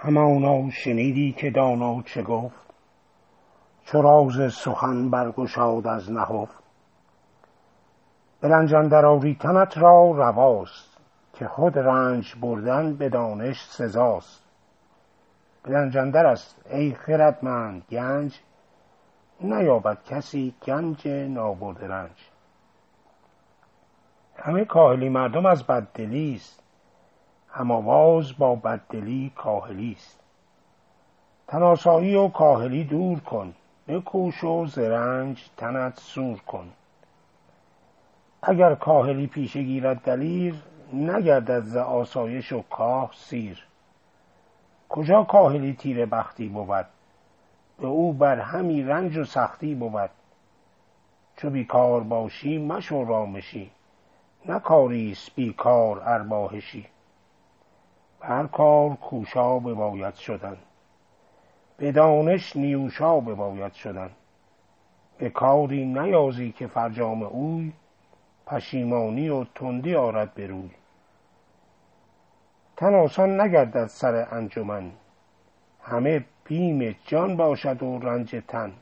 همانا شنیدی که دانا چه گفت؟ چو راز سخن برگشاد از نهفت. به رنج اندر آری تنت را رواست که خود رنج بردن به دانش سزاست. به رنج اندر است ای خردمند گنج نیابد کسی گنج نابرده رنج. همه کاهلی مردم از بددلی است. هم آواز با بددلی کاهلی است. تناسایی و کاهلی دور کن بکوش و ز رنج تنت سور کن. اگر کاهلی پیشه گیرد دلیر نگردد ز آسایش و کاه سیر. کجا کاهلی تیره بختی بود؟ به او بر همی رنج و سختی بود. چو بیکار باشی مشو رامشی نه کاری است بیکار ارباهشی هر کار کوشا بباید شدن. به دانش نیوشا بباید شدن. به کاری نیازی که فرجام اوی پشیمانی و تندی آرد به روی. تن آسان نگردد سر انجمن. همه بیم جان باشد و رنج تن.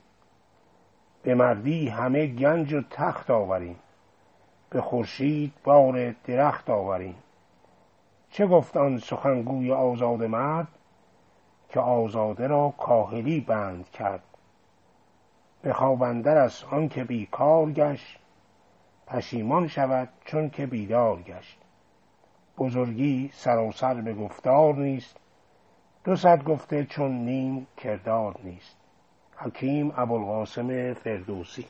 به مردی همه گنج و تخت آوریم. به خورشید بار درخت آوریم. چه گفت آن سخنگوی آزاده مرد که آزاده را کاهلی بند کرد؟ به خواب اندرست آن که بیکار گشت پشیمان شود چون که بیدار گشت. بزرگی سراسر به گفتار نیست دو صد گفته چون نیم کردار نیست. حکیم ابوالقاسم فردوسی